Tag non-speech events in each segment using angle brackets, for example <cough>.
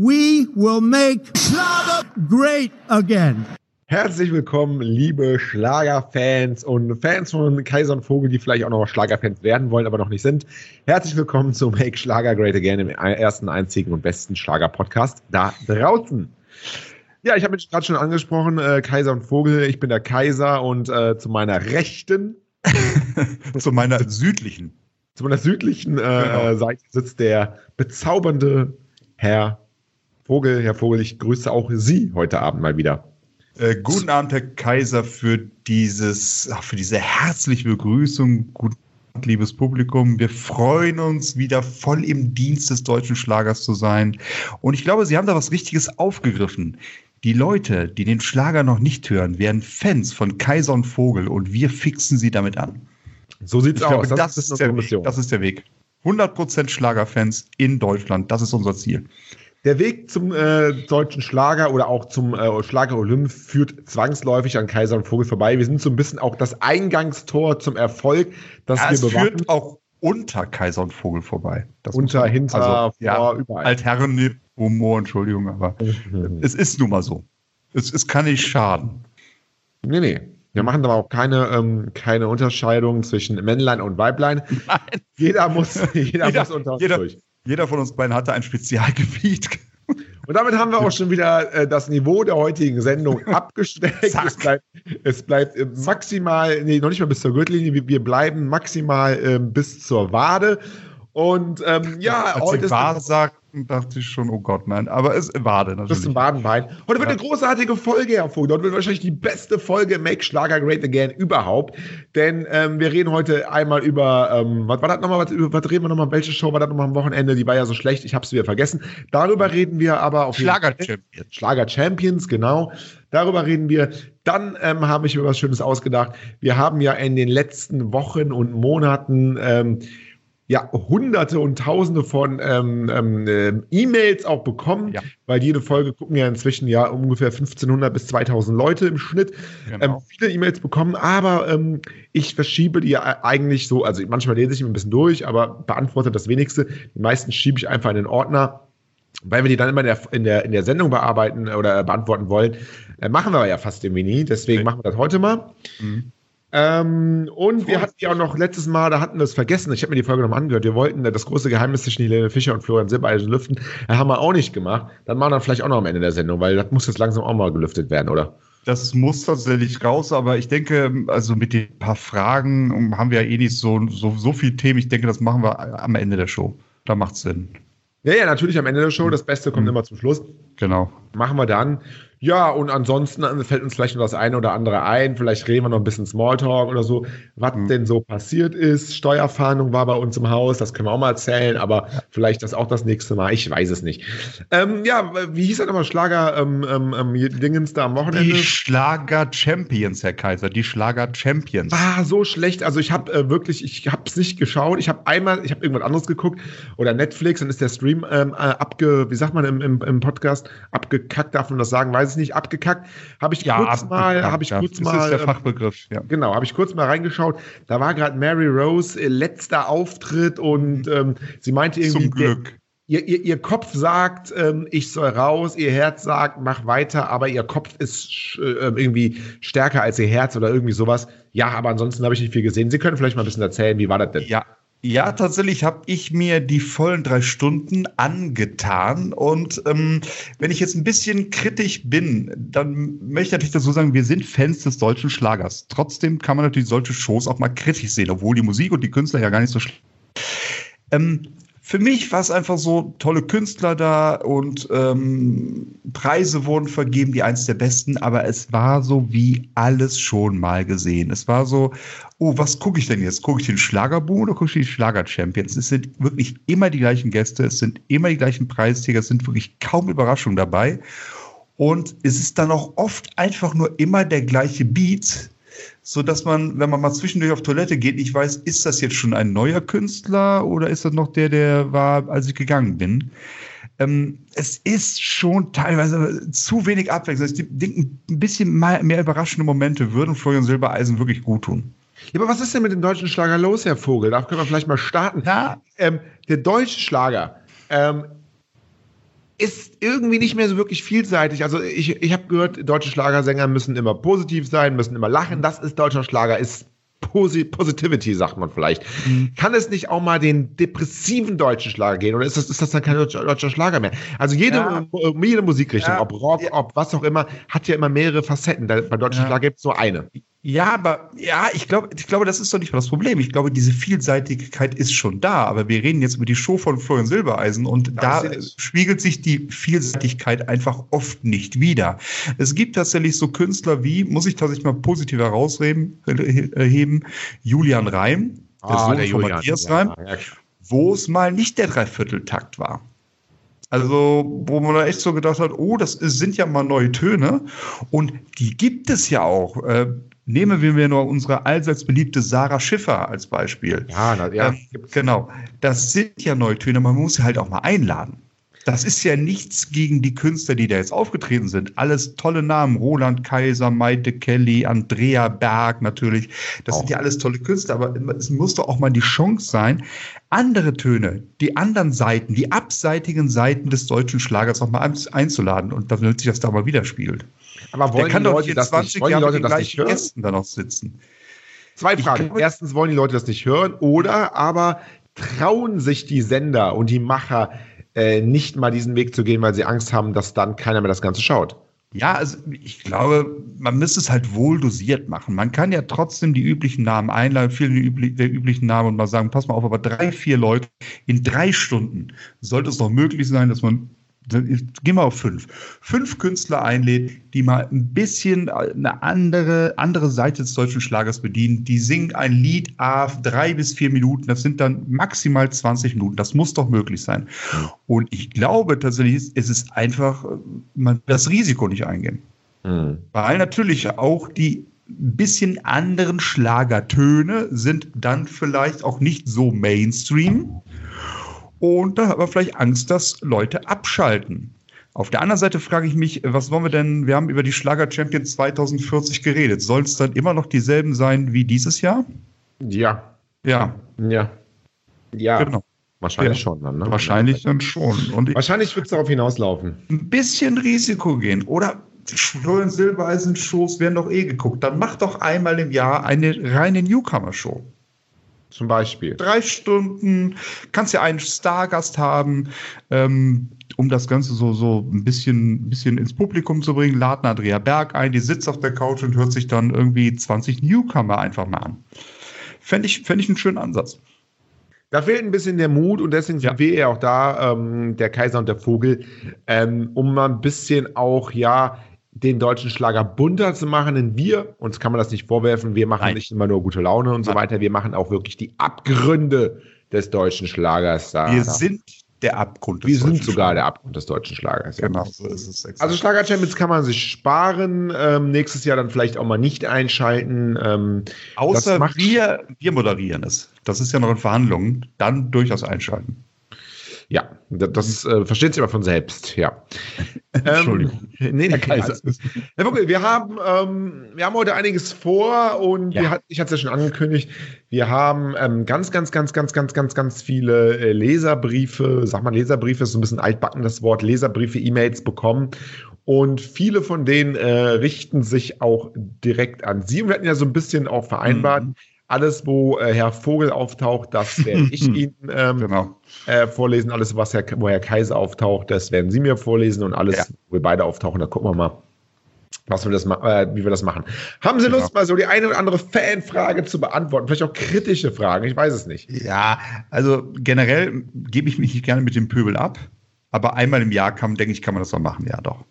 We will make Schlager great again. Herzlich willkommen, liebe Schlagerfans und Fans von Kaiser und Vogel, die vielleicht auch noch Schlagerfans werden wollen, aber noch nicht sind. Herzlich willkommen zu Make Schlager Great Again, im ersten, einzigen und besten Schlager-Podcast da draußen. Ja, ich habe mich gerade schon angesprochen, äh, Kaiser und Vogel. Ich bin der Kaiser und äh, zu meiner Rechten. <laughs> zu meiner südlichen. Zu meiner südlichen äh, genau. Seite sitzt der bezaubernde Herr Vogel. Herr Vogel, ich grüße auch Sie heute Abend mal wieder. Äh, guten Abend, Herr Kaiser, für dieses, ach, für diese herzliche Begrüßung. Guten Abend, liebes Publikum. Wir freuen uns, wieder voll im Dienst des deutschen Schlagers zu sein. Und ich glaube, Sie haben da was Richtiges aufgegriffen. Die Leute, die den Schlager noch nicht hören, werden Fans von Kaiser und Vogel und wir fixen sie damit an. So sieht's ich aus. Glaube, das, das, ist der Weg. das ist der Weg. 100% Schlagerfans in Deutschland, das ist unser Ziel. Der Weg zum äh, deutschen Schlager oder auch zum äh, Schlager Olymp führt zwangsläufig an Kaiser und Vogel vorbei. Wir sind so ein bisschen auch das Eingangstor zum Erfolg, das ja, wir es führt auch unter Kaiser und Vogel vorbei. Das unter, hinter, also, vor, ja, überall. Altherren Humor, Entschuldigung, aber mhm. es ist nun mal so. Es, es kann nicht schaden. Nee, nee. Wir machen aber auch keine, ähm, keine Unterscheidung zwischen Männlein und Weiblein. <laughs> Nein. Jeder muss, jeder, jeder muss unter uns jeder, durch. Jeder von uns beiden hatte ein Spezialgebiet. Und damit haben wir auch schon wieder äh, das Niveau der heutigen Sendung <laughs> abgesteckt. es bleibt, es bleibt äh, maximal, nee, noch nicht mal bis zur Gürtellinie, wir, wir bleiben maximal äh, bis zur Wade. Und ähm, ja, Als heute. Wahr sagt, dachte ich schon, oh Gott, nein. Aber es war natürlich. Das ist ein Wadenbein. Heute wird eine großartige Folge, Vogel. Heute wird wahrscheinlich die beste Folge Make Schlager Great Again überhaupt. Denn ähm, wir reden heute einmal über, ähm, was war das nochmal, was, was reden wir nochmal, welche Show war das nochmal am Wochenende? Die war ja so schlecht, ich hab's wieder vergessen. Darüber reden wir aber auf Schlager Champions. Schlager Champions, genau. Darüber reden wir. Dann ähm, habe ich mir was Schönes ausgedacht. Wir haben ja in den letzten Wochen und Monaten ähm, ja hunderte und tausende von ähm, ähm, äh, E-Mails auch bekommen, ja. weil jede Folge gucken ja inzwischen ja ungefähr 1500 bis 2000 Leute im Schnitt. Genau. Ähm, viele E-Mails bekommen, aber ähm, ich verschiebe die eigentlich so, also manchmal lese ich ein bisschen durch, aber beantworte das wenigste. Die meisten schiebe ich einfach in den Ordner. Weil wir die dann immer in der, in der, in der Sendung bearbeiten oder beantworten wollen, äh, machen wir ja fast irgendwie nie. Deswegen okay. machen wir das heute mal. Mhm. Ähm, und wir hatten ja auch noch letztes Mal, da hatten wir es vergessen, ich habe mir die Folge nochmal angehört, wir wollten das große Geheimnis zwischen Helene Fischer und Florian Silbereisen lüften. Das haben wir auch nicht gemacht. Dann machen wir vielleicht auch noch am Ende der Sendung, weil das muss jetzt langsam auch mal gelüftet werden, oder? Das muss tatsächlich raus, aber ich denke, also mit den paar Fragen haben wir ja eh nicht so, so, so viel Themen. Ich denke, das machen wir am Ende der Show. Da macht es Sinn. Ja, ja, natürlich am Ende der Show. Das Beste kommt mhm. immer zum Schluss. Genau. Machen wir dann. Ja, und ansonsten fällt uns vielleicht noch das eine oder andere ein. Vielleicht reden wir noch ein bisschen Smalltalk oder so, was mhm. denn so passiert ist. Steuerfahndung war bei uns im Haus, das können wir auch mal erzählen, aber vielleicht das auch das nächste Mal. Ich weiß es nicht. Ähm, ja, wie hieß das nochmal Schlager ähm, ähm, ähm, Dingens da am Wochenende? Die Schlager Champions, Herr Kaiser, die Schlager Champions. War so schlecht. Also ich habe äh, wirklich, ich habe es nicht geschaut. Ich habe einmal, ich habe irgendwas anderes geguckt oder Netflix, dann ist der Stream ähm, äh, abge, wie sagt man im, im, im Podcast, abgekackt, darf man das sagen, weiß weiß ich nicht, abgekackt. Habe ich ja, kurz mal, habe ich ja. kurz das mal. Das ist der ähm, Fachbegriff, ja. Genau, habe ich kurz mal reingeschaut. Da war gerade Mary Rose äh, letzter Auftritt und ähm, sie meinte irgendwie. Zum Glück. Ihr, ihr, ihr, Kopf sagt, ähm, ich soll raus, ihr Herz sagt, mach weiter, aber ihr Kopf ist äh, irgendwie stärker als ihr Herz oder irgendwie sowas. Ja, aber ansonsten habe ich nicht viel gesehen. Sie können vielleicht mal ein bisschen erzählen, wie war das denn? Ja, ja, tatsächlich habe ich mir die vollen drei Stunden angetan. Und ähm, wenn ich jetzt ein bisschen kritisch bin, dann möchte ich natürlich dazu sagen, wir sind Fans des deutschen Schlagers. Trotzdem kann man natürlich solche Shows auch mal kritisch sehen, obwohl die Musik und die Künstler ja gar nicht so schlecht. Ähm, für mich war es einfach so tolle Künstler da und ähm, Preise wurden vergeben, die eins der besten, aber es war so wie alles schon mal gesehen. Es war so, oh, was gucke ich denn jetzt? Gucke ich den Schlagerboom oder gucke ich die Schlager-Champions? Es sind wirklich immer die gleichen Gäste, es sind immer die gleichen Preisträger, es sind wirklich kaum Überraschungen dabei. Und es ist dann auch oft einfach nur immer der gleiche Beat, so dass man, wenn man mal zwischendurch auf Toilette geht, nicht weiß, ist das jetzt schon ein neuer Künstler oder ist das noch der, der war, als ich gegangen bin? Ähm, es ist schon teilweise zu wenig Abwechslung. Ich denke, ein bisschen mehr, überraschende Momente würden Florian Silbereisen wirklich gut tun. Ja, aber was ist denn mit dem deutschen Schlager los, Herr Vogel? Da können wir vielleicht mal starten. Ja. Ähm, der deutsche Schlager ähm, ist irgendwie nicht mehr so wirklich vielseitig. Also ich, ich habe gehört, deutsche Schlagersänger müssen immer positiv sein, müssen immer lachen. Das ist deutscher Schlager, ist Posi Positivity, sagt man vielleicht. Mhm. Kann es nicht auch mal den depressiven deutschen Schlager gehen? Oder ist das, ist das dann kein deutscher, deutscher Schlager mehr? Also jede, ja. jede Musikrichtung, ja. ob Rock, ja. ob was auch immer, hat ja immer mehrere Facetten. Bei deutschen Schlager gibt es nur eine. Ja, aber ja, ich glaube, ich glaube, das ist doch nicht das Problem. Ich glaube, diese Vielseitigkeit ist schon da. Aber wir reden jetzt über die Show von Florian Silbereisen und das da spiegelt sich die Vielseitigkeit einfach oft nicht wieder. Es gibt tatsächlich so Künstler wie, muss ich tatsächlich mal positiv herausheben, Julian Reim, der ah, Sohn der von Julian, Matthias Reim, ja, ja. wo es mal nicht der Dreivierteltakt war. Also, wo man da echt so gedacht hat, oh, das sind ja mal neue Töne. Und die gibt es ja auch. Nehmen wir nur unsere allseits beliebte Sarah Schiffer als Beispiel. Ja, na, ja. Ähm, genau. Das sind ja Neutöne, man muss sie halt auch mal einladen. Das ist ja nichts gegen die Künstler, die da jetzt aufgetreten sind. Alles tolle Namen. Roland Kaiser, Maite Kelly, Andrea Berg natürlich. Das auch. sind ja alles tolle Künstler, aber es muss doch auch mal die Chance sein, andere Töne, die anderen Seiten, die abseitigen Seiten des deutschen Schlagers auch mal einzuladen und damit sich das da mal widerspiegelt. Aber wollen Der kann die Leute das nicht, wollen die Leute das nicht hören? Gästen da noch sitzen. Zwei Fragen. Erstens, wollen die Leute das nicht hören? Oder aber trauen sich die Sender und die Macher äh, nicht mal diesen Weg zu gehen, weil sie Angst haben, dass dann keiner mehr das Ganze schaut? Ja, also ich glaube, man müsste es halt wohl dosiert machen. Man kann ja trotzdem die üblichen Namen einladen, viele der üblichen Namen und mal sagen, pass mal auf, aber drei, vier Leute in drei Stunden sollte es doch möglich sein, dass man gehen wir auf fünf. Fünf Künstler einlädt, die mal ein bisschen eine andere, andere Seite des deutschen Schlagers bedienen. Die singen ein Lied auf drei bis vier Minuten. Das sind dann maximal 20 Minuten. Das muss doch möglich sein. Und ich glaube tatsächlich, es ist einfach, man das Risiko nicht eingehen. Mhm. Weil natürlich auch die bisschen anderen Schlagertöne sind dann vielleicht auch nicht so Mainstream. Und da hat man vielleicht Angst, dass Leute abschalten. Auf der anderen Seite frage ich mich, was wollen wir denn? Wir haben über die Schlager Champions 2040 geredet. Soll es dann immer noch dieselben sein wie dieses Jahr? Ja. Ja. Ja. Ja. Genau. Wahrscheinlich ja. schon dann, ne? Wahrscheinlich dann schon. Und Wahrscheinlich wird es darauf hinauslaufen. Ein bisschen Risiko gehen. Oder Silbereisen-Shows werden doch eh geguckt. Dann mach doch einmal im Jahr eine reine Newcomer-Show. Zum Beispiel. Drei Stunden, kannst ja einen Stargast haben, ähm, um das Ganze so, so ein bisschen, bisschen ins Publikum zu bringen. Laden Andrea Berg ein, die sitzt auf der Couch und hört sich dann irgendwie 20 Newcomer einfach mal an. Fände ich, fänd ich einen schönen Ansatz. Da fehlt ein bisschen der Mut und deswegen sind ja. wir ja auch da, ähm, der Kaiser und der Vogel, ähm, um mal ein bisschen auch, ja, den deutschen Schlager bunter zu machen, denn wir, uns kann man das nicht vorwerfen, wir machen Nein. nicht immer nur gute Laune und so weiter, wir machen auch wirklich die Abgründe des deutschen Schlagers da. Wir sind der Abgrund des Wir sind sogar der Abgrund des deutschen Schlagers. Genau, so ist es. Exakt. Also Schlager Champions kann man sich sparen, ähm, nächstes Jahr dann vielleicht auch mal nicht einschalten. Ähm, Außer wir, wir moderieren es. Das ist ja noch in Verhandlungen. Dann durchaus einschalten. Ja, das äh, versteht sich aber von selbst, ja. <laughs> Entschuldigung. Ähm, nee, Herr Kaiser. Herr Buckel, wir haben, ähm, wir haben heute einiges vor und ja. hat, ich hatte es ja schon angekündigt, wir haben ähm, ganz, ganz, ganz, ganz, ganz, ganz, ganz viele äh, Leserbriefe, sag mal Leserbriefe, ist so ein bisschen altbacken das Wort, Leserbriefe, E-Mails bekommen und viele von denen äh, richten sich auch direkt an Sie. Und wir hatten ja so ein bisschen auch vereinbart, mhm. Alles, wo äh, Herr Vogel auftaucht, das werde <laughs> ich Ihnen ähm, genau äh, vorlesen. Alles, was Herr, wo Herr Kaiser auftaucht, das werden Sie mir vorlesen und alles, ja. wo wir beide auftauchen, da gucken wir mal, was wir das äh, wie wir das machen. Haben Sie Lust, genau. mal so die eine oder andere Fanfrage zu beantworten? Vielleicht auch kritische Fragen, ich weiß es nicht. Ja, also generell gebe ich mich nicht gerne mit dem Pöbel ab, aber einmal im Jahr kann, denke ich, kann man das mal machen, ja doch.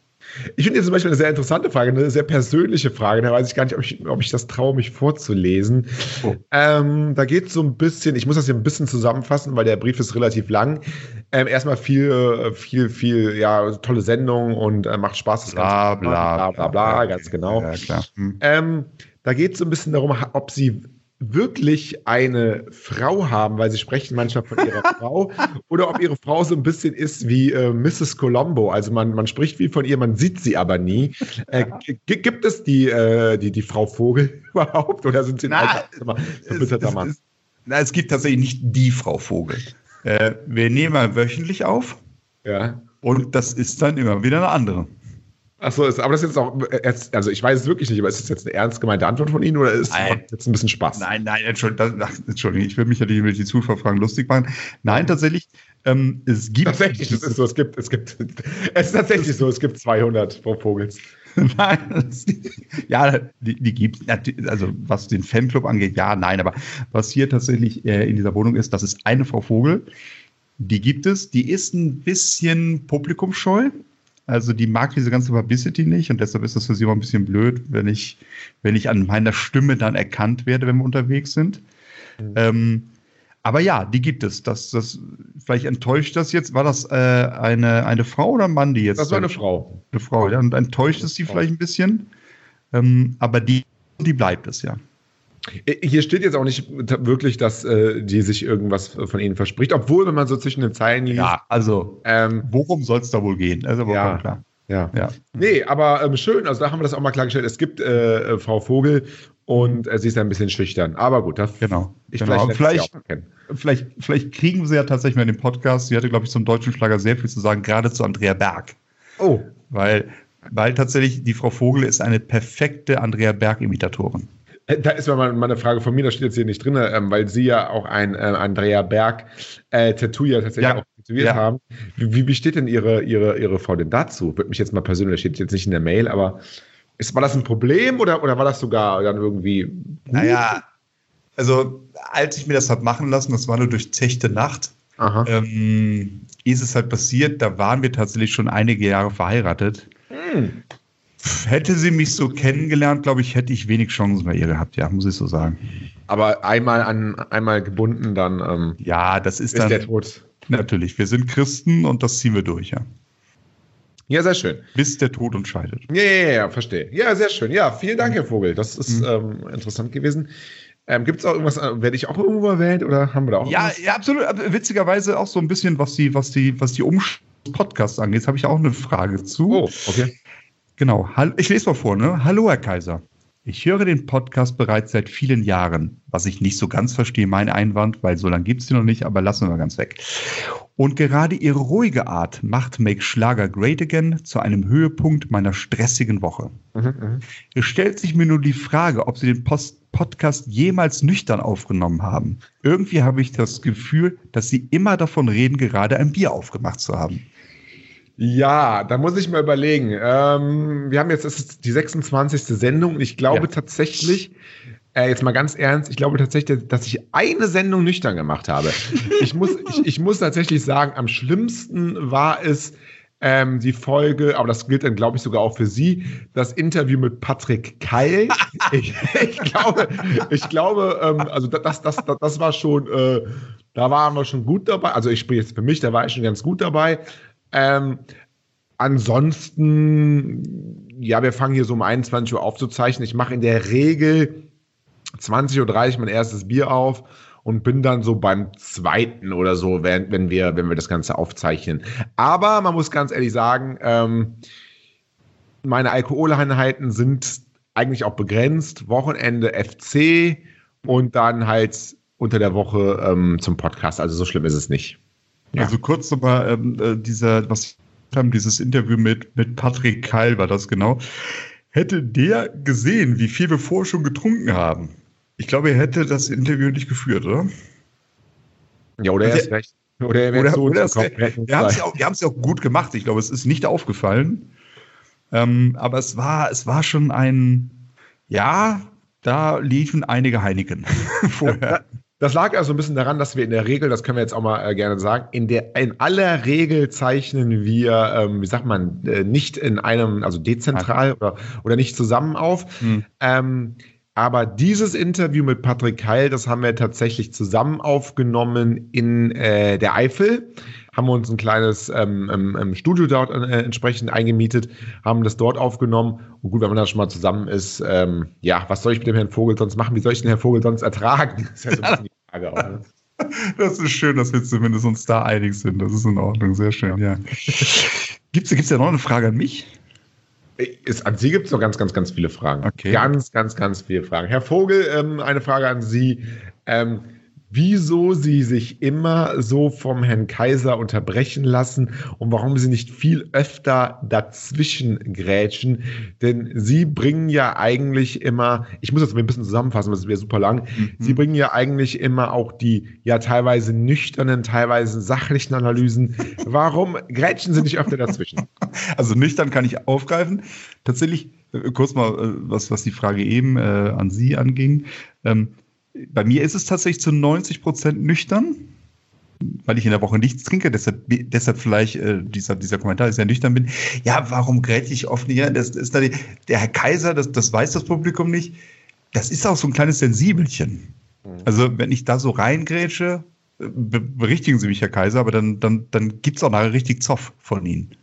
Ich finde jetzt zum Beispiel eine sehr interessante Frage, eine sehr persönliche Frage. Da weiß ich gar nicht, ob ich, ob ich das traue, mich vorzulesen. Oh. Ähm, da geht es so ein bisschen, ich muss das hier ein bisschen zusammenfassen, weil der Brief ist relativ lang. Ähm, erstmal viel, viel, viel, ja, tolle Sendung und äh, macht Spaß. Das bla, Ganze. Bla, bla, bla, bla, bla, ganz genau. Ja, klar. Hm. Ähm, da geht es so ein bisschen darum, ob sie wirklich eine Frau haben, weil sie sprechen manchmal von ihrer <laughs> Frau, oder ob ihre Frau so ein bisschen ist wie äh, Mrs. Colombo. Also man, man spricht viel von ihr, man sieht sie aber nie. Äh, gibt es die, äh, die, die Frau Vogel <laughs> überhaupt oder sind sie ein verbitterter Mann? Es, na, es gibt tatsächlich nicht die Frau Vogel. Äh, wir nehmen mal wöchentlich auf. Ja. Und das ist dann immer wieder eine andere. Achso, aber das ist jetzt auch, also ich weiß es wirklich nicht, aber ist das jetzt eine ernst gemeinte Antwort von Ihnen oder ist Nein. jetzt ein bisschen Spaß? Nein, nein, Entschuldigung, Entschuldigung ich will mich ja nicht mit die Zuschauerfragen lustig machen. Nein, tatsächlich, ähm, es gibt. Tatsächlich, das ist so, es gibt, es gibt, <laughs> es ist tatsächlich so, es gibt 200 Frau Vogels. <laughs> Nein, das, ja, die, die gibt es, also was den Fanclub angeht, ja, nein, aber was hier tatsächlich äh, in dieser Wohnung ist, das ist eine Frau Vogel, die gibt es, die ist ein bisschen publikumsscheu, also die mag diese ganze Publicity nicht und deshalb ist das für sie immer ein bisschen blöd, wenn ich, wenn ich an meiner Stimme dann erkannt werde, wenn wir unterwegs sind. Mhm. Ähm, aber ja, die gibt es. Das, das, vielleicht enttäuscht das jetzt. War das äh, eine, eine Frau oder ein Mann, die jetzt? Das war eine Frau. Eine Frau, ja. Und enttäuscht es die vielleicht ein bisschen. Ähm, aber die, die bleibt es, ja. Hier steht jetzt auch nicht wirklich, dass äh, die sich irgendwas von ihnen verspricht, obwohl, wenn man so zwischen den Zeilen liest. Ja, also, ähm, worum soll es da wohl gehen? Also, ja, klar. Ja. ja. Nee, aber ähm, schön, also da haben wir das auch mal klargestellt. Es gibt äh, äh Frau Vogel und äh, sie ist ein bisschen schüchtern. Aber gut, das genau. Ich genau. Vielleicht, vielleicht, vielleicht, vielleicht, kriegen wir sie ja tatsächlich mal in den Podcast. Sie hatte, glaube ich, zum deutschen Schlager sehr viel zu sagen, gerade zu Andrea Berg. Oh. Weil, weil tatsächlich die Frau Vogel ist eine perfekte Andrea Berg-Imitatorin. Äh, da ist mal eine Frage von mir, das steht jetzt hier nicht drin, ähm, weil Sie ja auch ein äh, Andrea Berg äh, Tattoo ja tatsächlich ja. auch tätowiert ja. haben. Wie, wie steht denn Ihre, Ihre, Ihre Frau denn dazu? Würde mich jetzt mal persönlich, steht jetzt nicht in der Mail, aber ist, war das ein Problem oder, oder war das sogar dann irgendwie. Gut? Naja, also als ich mir das habe machen lassen, das war eine durchzechte Nacht, ähm, ist es halt passiert, da waren wir tatsächlich schon einige Jahre verheiratet. Hm. Hätte sie mich so kennengelernt, glaube ich, hätte ich wenig Chancen bei ihr gehabt, ja, muss ich so sagen. Aber einmal an einmal gebunden, dann ähm, ja, das ist, ist dann der Tod. Natürlich, wir sind Christen und das ziehen wir durch, ja. Ja, sehr schön. Bis der Tod uns scheidet. Ja, ja, ja, verstehe. Ja, sehr schön. Ja, vielen Dank, Herr Vogel. Das ist mhm. ähm, interessant gewesen. Ähm, Gibt es auch irgendwas, äh, werde ich auch irgendwo erwähnt oder haben wir da auch Ja, ja, absolut. Witzigerweise auch so ein bisschen, was die, was die, was die Umschluss-Podcasts angeht, habe ich auch eine Frage zu. Oh, okay. Genau. Ich lese mal vor, ne? Hallo, Herr Kaiser. Ich höre den Podcast bereits seit vielen Jahren, was ich nicht so ganz verstehe, mein Einwand, weil so lange gibt es den noch nicht, aber lassen wir ganz weg. Und gerade Ihre ruhige Art macht Make Schlager Great Again zu einem Höhepunkt meiner stressigen Woche. Mhm, mhm. es stellt sich mir nur die Frage, ob Sie den Post Podcast jemals nüchtern aufgenommen haben. Irgendwie habe ich das Gefühl, dass Sie immer davon reden, gerade ein Bier aufgemacht zu haben. Ja, da muss ich mal überlegen. Ähm, wir haben jetzt das ist die 26. Sendung und ich glaube ja. tatsächlich, äh, jetzt mal ganz ernst, ich glaube tatsächlich, dass ich eine Sendung nüchtern gemacht habe. ich, muss, <laughs> ich, ich muss tatsächlich sagen, am schlimmsten war es ähm, die Folge, aber das gilt dann, glaube ich, sogar auch für Sie, das Interview mit Patrick Keil. <laughs> ich, ich, glaube, ich glaube, ähm, also das, das, das, das war schon, äh, da waren wir schon gut dabei. Also ich spreche jetzt für mich, da war ich schon ganz gut dabei. Ähm, ansonsten, ja, wir fangen hier so um 21 Uhr aufzuzeichnen. Ich mache in der Regel 20.30 Uhr mein erstes Bier auf und bin dann so beim zweiten oder so, wenn, wenn, wir, wenn wir das Ganze aufzeichnen. Aber man muss ganz ehrlich sagen, ähm, meine Alkoholeinheiten sind eigentlich auch begrenzt. Wochenende FC und dann halt unter der Woche ähm, zum Podcast. Also so schlimm ist es nicht. Ja. Also kurz nochmal ähm, äh, dieser, was haben, dieses Interview mit, mit Patrick Keil war das genau. Hätte der gesehen, wie viel wir vorher schon getrunken haben, ich glaube, er hätte das Interview nicht geführt, oder? Ja, oder er ist recht. Oder er wäre so oder es, Wir haben es ja, auch, ja auch gut gemacht. Ich glaube, es ist nicht aufgefallen. Ähm, aber es war, es war schon ein, ja, da liefen einige Heineken <laughs> vorher. <laughs> Das lag also ein bisschen daran, dass wir in der Regel, das können wir jetzt auch mal äh, gerne sagen, in der in aller Regel zeichnen wir, ähm, wie sagt man, äh, nicht in einem, also dezentral oder, oder nicht zusammen auf. Hm. Ähm, aber dieses Interview mit Patrick Keil, das haben wir tatsächlich zusammen aufgenommen in äh, der Eifel. Haben wir uns ein kleines ähm, ähm, Studio dort äh, entsprechend eingemietet, haben das dort aufgenommen. Und gut, wenn man da schon mal zusammen ist, ähm, ja, was soll ich mit dem Herrn Vogel sonst machen? Wie soll ich den Herrn Vogel sonst ertragen? Das ist ja so ein bisschen die Frage auch. Ne? <laughs> Das ist schön, dass wir zumindest uns da einig sind. Das ist in Ordnung, sehr schön, ja. Gibt es ja noch eine Frage an mich? Ist, an Sie gibt es noch ganz, ganz, ganz viele Fragen. Okay. Ganz, ganz, ganz viele Fragen. Herr Vogel, ähm, eine Frage an Sie. Ähm, wieso sie sich immer so vom Herrn Kaiser unterbrechen lassen und warum sie nicht viel öfter dazwischen grätschen. Denn sie bringen ja eigentlich immer, ich muss das mal ein bisschen zusammenfassen, das wäre super lang, mhm. sie bringen ja eigentlich immer auch die ja teilweise nüchternen, teilweise sachlichen Analysen. Warum grätschen sie nicht öfter dazwischen? <laughs> Also nüchtern kann ich aufgreifen. Tatsächlich, äh, kurz mal, äh, was, was die Frage eben äh, an Sie anging. Ähm, bei mir ist es tatsächlich zu 90 Prozent nüchtern, weil ich in der Woche nichts trinke. Deshalb, deshalb vielleicht äh, dieser, dieser Kommentar, dass ich ja nüchtern bin. Ja, warum gräte ich oft nicht? Das, das ist da die, der Herr Kaiser, das, das weiß das Publikum nicht. Das ist auch so ein kleines Sensibelchen. Mhm. Also, wenn ich da so reingrätsche, be berichtigen Sie mich, Herr Kaiser, aber dann, dann, dann gibt es auch nachher richtig Zoff von Ihnen.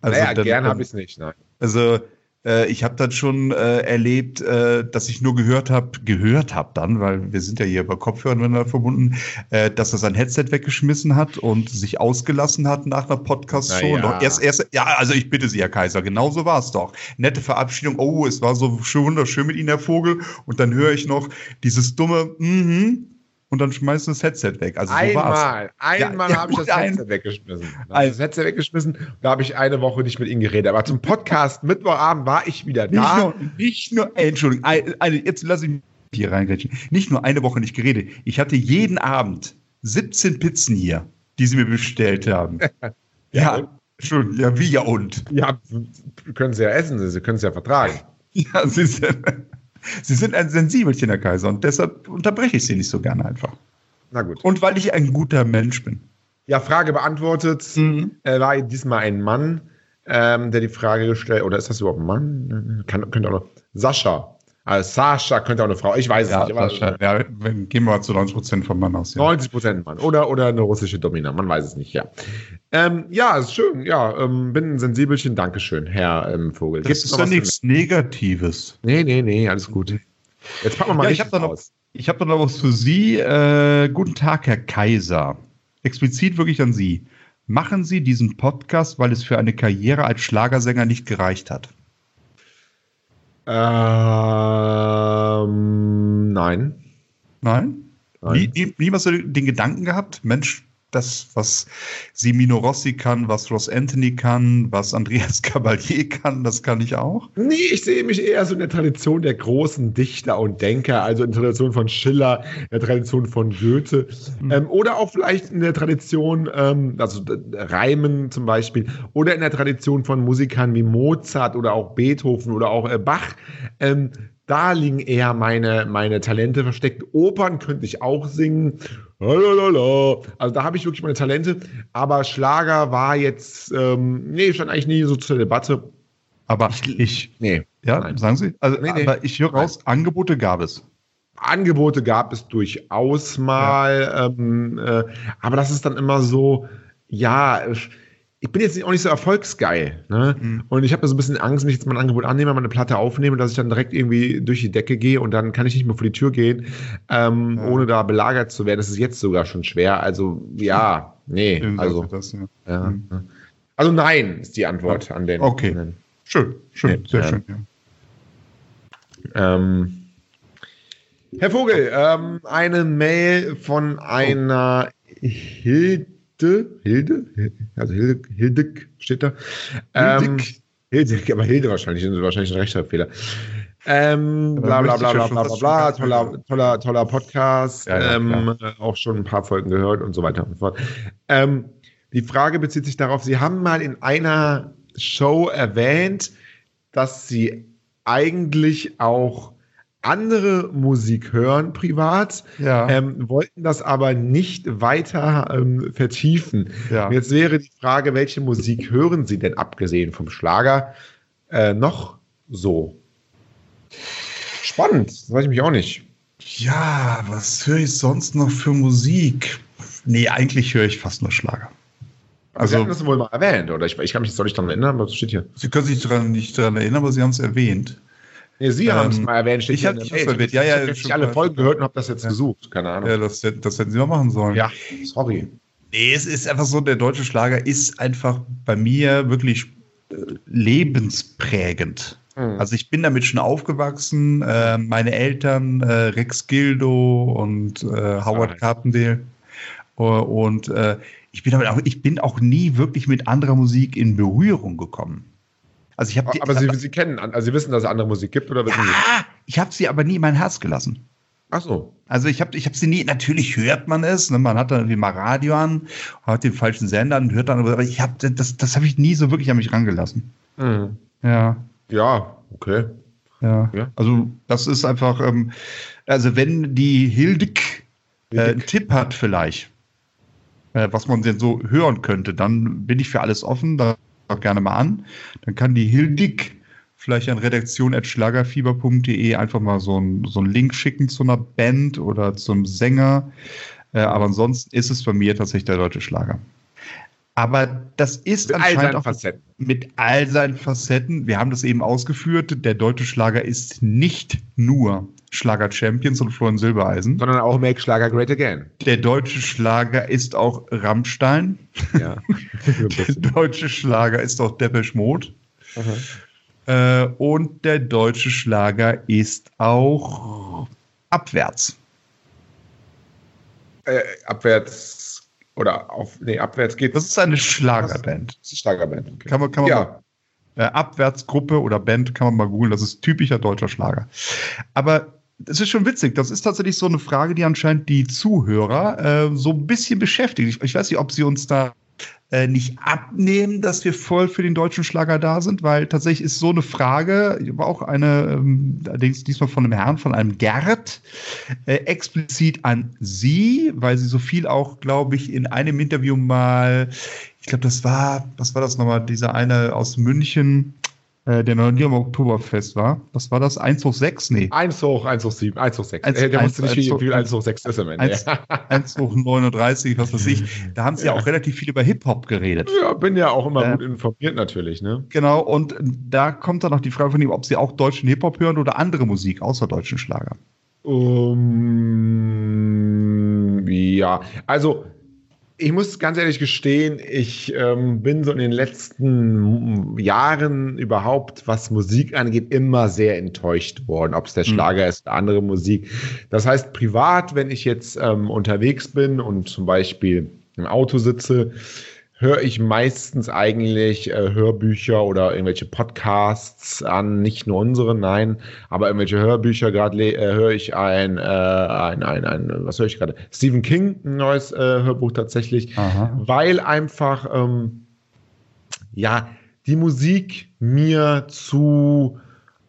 Also naja, dann, gern habe ich es nicht, nein. Also äh, ich habe dann schon äh, erlebt, äh, dass ich nur gehört habe, gehört habe dann, weil wir sind ja hier über Kopfhörer miteinander verbunden, äh, dass er sein Headset weggeschmissen hat und sich ausgelassen hat nach einer Podcast-Show. Ja. Erst, erst, ja, also ich bitte Sie, Herr Kaiser, genau so war es doch. Nette Verabschiedung, oh, es war so schön, wunderschön mit Ihnen, Herr Vogel. Und dann höre ich noch dieses dumme, mhm, mm und dann schmeißt du das Headset weg. Also so einmal, war's. einmal ja, habe ich das Headset weggeschmissen. Also das Headset weggeschmissen, da habe ich eine Woche nicht mit ihm geredet. Aber zum Podcast Mittwochabend war ich wieder da. Nicht nur, nicht nur äh, Entschuldigung, eine, jetzt lass ich mich hier reingrätschen. Nicht nur eine Woche nicht geredet. Ich hatte jeden Abend 17 Pizzen hier, die sie mir bestellt haben. <laughs> ja, ja schon, ja, wie ja und? Ja, können sie ja essen, sie können es ja vertragen. Ja, sie sind. Sie sind ein Sensibelchen, Herr Kaiser, und deshalb unterbreche ich Sie nicht so gerne einfach. Na gut. Und weil ich ein guter Mensch bin. Ja, Frage beantwortet. Mhm. Äh, war diesmal ein Mann, ähm, der die Frage gestellt, oder ist das überhaupt ein Mann? Kann, könnte auch noch. Sascha. Also Sascha könnte auch eine Frau, ich weiß ja, es nicht. Sascha, ja, gehen wir zu 90 Prozent vom Mann aus. Ja. 90 Prozent Mann. Oder, oder eine russische Domina, man weiß es nicht, ja. Ähm, ja, ist schön, ja, ähm, bin ein Sensibelchen, Dankeschön, Herr ähm, Vogel. Gibt's ist ja nichts Negatives. Nee, nee, nee, alles gut. Jetzt packen wir mal ja, ich habe noch, ich hab noch was für Sie. Äh, guten Tag, Herr Kaiser. Explizit wirklich an Sie. Machen Sie diesen Podcast, weil es für eine Karriere als Schlagersänger nicht gereicht hat? Ähm, nein. Nein? nein. Nie, nie, niemals den Gedanken gehabt, Mensch, das, was Simino Rossi kann, was Ross Anthony kann, was Andreas <laughs> Cavalier kann, das kann ich auch? Nee, ich sehe mich eher so in der Tradition der großen Dichter und Denker, also in der Tradition von Schiller, in der Tradition von Goethe mhm. ähm, oder auch vielleicht in der Tradition, ähm, also Reimen zum Beispiel, oder in der Tradition von Musikern wie Mozart oder auch Beethoven oder auch äh, Bach. Ähm, da liegen eher meine, meine Talente versteckt. Opern könnte ich auch singen. Also da habe ich wirklich meine Talente. Aber Schlager war jetzt, ähm, nee, stand eigentlich nie so zur Debatte. Aber ich, ich nee. Ja, nein. sagen Sie? Also, nee, nee. aber ich höre raus, Angebote gab es. Angebote gab es durchaus mal. Ja. Ähm, äh, aber das ist dann immer so, ja, ich bin jetzt auch nicht so erfolgsgeil. Ne? Mhm. Und ich habe so ein bisschen Angst, wenn ich jetzt mal ein Angebot annehme, mal eine Platte aufnehme, dass ich dann direkt irgendwie durch die Decke gehe und dann kann ich nicht mehr vor die Tür gehen, ähm, ja. ohne da belagert zu werden. Das ist jetzt sogar schon schwer. Also ja, nee. Also, das, ja. Ja. Mhm. also nein ist die Antwort an den. Okay. An den, schön, schön, sehr schön. Ähm, Herr Vogel, ähm, eine Mail von einer Hilde. Hilde, Hilde, also Hilde, Hildek steht da. Ähm, Hildek, aber Hilde wahrscheinlich, wahrscheinlich ein Rechtschreibfehler. Ähm, bla bla bla bla bla bla bla, toller, toller, toller Podcast, ja, ja, ähm, auch schon ein paar Folgen gehört und so weiter und so fort. Ähm, die Frage bezieht sich darauf, Sie haben mal in einer Show erwähnt, dass Sie eigentlich auch andere Musik hören privat, ja. ähm, wollten das aber nicht weiter ähm, vertiefen. Ja. Jetzt wäre die Frage, welche Musik hören Sie denn abgesehen vom Schlager äh, noch so? Spannend, das weiß ich mich auch nicht. Ja, was höre ich sonst noch für Musik? Nee, eigentlich höre ich fast nur Schlager. Also, Sie hatten das wohl mal erwähnt, oder? Ich, ich kann mich jetzt nicht daran erinnern, aber es steht hier. Sie können sich daran nicht daran erinnern, aber Sie haben es erwähnt. Nee, Sie ähm, haben es mal erwähnt. Ich habe es erwähnt. Ja, ja, ich habe alle Folgen gehört und habe das jetzt ja. gesucht. Keine Ahnung. Ja, das, das hätten Sie mal machen sollen. Ja, sorry. Nee, es ist einfach so, der deutsche Schlager ist einfach bei mir wirklich äh, lebensprägend. Mhm. Also ich bin damit schon aufgewachsen. Äh, meine Eltern, äh, Rex Gildo und äh, Howard Carpendale. Äh, und äh, ich bin damit auch, ich bin auch nie wirklich mit anderer Musik in Berührung gekommen. Also ich habe aber Sie, Sie kennen, also Sie wissen, dass es andere Musik gibt oder wissen ja, Sie? Ich habe sie aber nie in mein Herz gelassen. Ach so. Also ich habe ich hab sie nie, natürlich hört man es, ne? man hat dann irgendwie mal Radio an, hat den falschen Sender und hört dann, aber ich habe das, das habe ich nie so wirklich an mich rangelassen. Mhm. Ja. Ja, okay. Ja. ja. Also das ist einfach, ähm, also wenn die Hildig äh, einen Tipp hat vielleicht, äh, was man denn so hören könnte, dann bin ich für alles offen, da auch gerne mal an. Dann kann die Hildig vielleicht an redaktion.schlagerfieber.de einfach mal so einen so Link schicken zu einer Band oder zum Sänger. Äh, aber ansonsten ist es bei mir tatsächlich der deutsche Schlager. Aber das ist mit anscheinend auch Facetten. mit all seinen Facetten. Wir haben das eben ausgeführt. Der deutsche Schlager ist nicht nur Schlager Champions und Florian Silbereisen, sondern auch Make Schlager Great Again. Der deutsche Schlager ist auch Rammstein. Ja. <laughs> der deutsche Schlager ist auch Depeche Mode. Äh, und der deutsche Schlager ist auch abwärts. Äh, abwärts oder auf, nee, abwärts geht. Das ist eine Schlagerband. Das ist eine Schlagerband. Okay. Kann man, kann man ja. mal, äh, Abwärtsgruppe oder Band kann man mal googeln. Das ist typischer deutscher Schlager. Aber es ist schon witzig. Das ist tatsächlich so eine Frage, die anscheinend die Zuhörer äh, so ein bisschen beschäftigt. Ich, ich weiß nicht, ob sie uns da äh, nicht abnehmen, dass wir voll für den deutschen Schlager da sind, weil tatsächlich ist so eine Frage, war auch eine, ähm, allerdings diesmal von einem Herrn, von einem Gerd, äh, explizit an Sie, weil Sie so viel auch, glaube ich, in einem Interview mal, ich glaube, das war, was war das nochmal, dieser eine aus München, äh, der noch nie am Oktoberfest war. Was war das? 1 hoch 6? Nee. 1 hoch, 1 hoch 7, 1 hoch 6. 1, äh, der 1, wusste nicht, wie viel 1 hoch 6 ist am Ende. 1, 1 hoch 39, was weiß ich. <laughs> Da haben sie ja auch relativ viel über Hip-Hop geredet. Ja, bin ja auch immer äh, gut informiert natürlich, ne? Genau, und da kommt dann noch die Frage von ihm, ob sie auch deutschen Hip-Hop hören oder andere Musik außer deutschen Schlager. Um, ja, also ich muss ganz ehrlich gestehen, ich ähm, bin so in den letzten Jahren überhaupt, was Musik angeht, immer sehr enttäuscht worden, ob es der hm. Schlager mhm. ist oder andere Musik. Das heißt, privat, wenn ich jetzt ähm, unterwegs bin und zum Beispiel im Auto sitze, höre ich meistens eigentlich äh, Hörbücher oder irgendwelche Podcasts an, nicht nur unsere, nein, aber irgendwelche Hörbücher. Gerade äh, höre ich ein, äh, ein, ein, ein, was höre ich gerade? Stephen King, ein neues äh, Hörbuch tatsächlich, Aha. weil einfach, ähm, ja, die Musik mir zu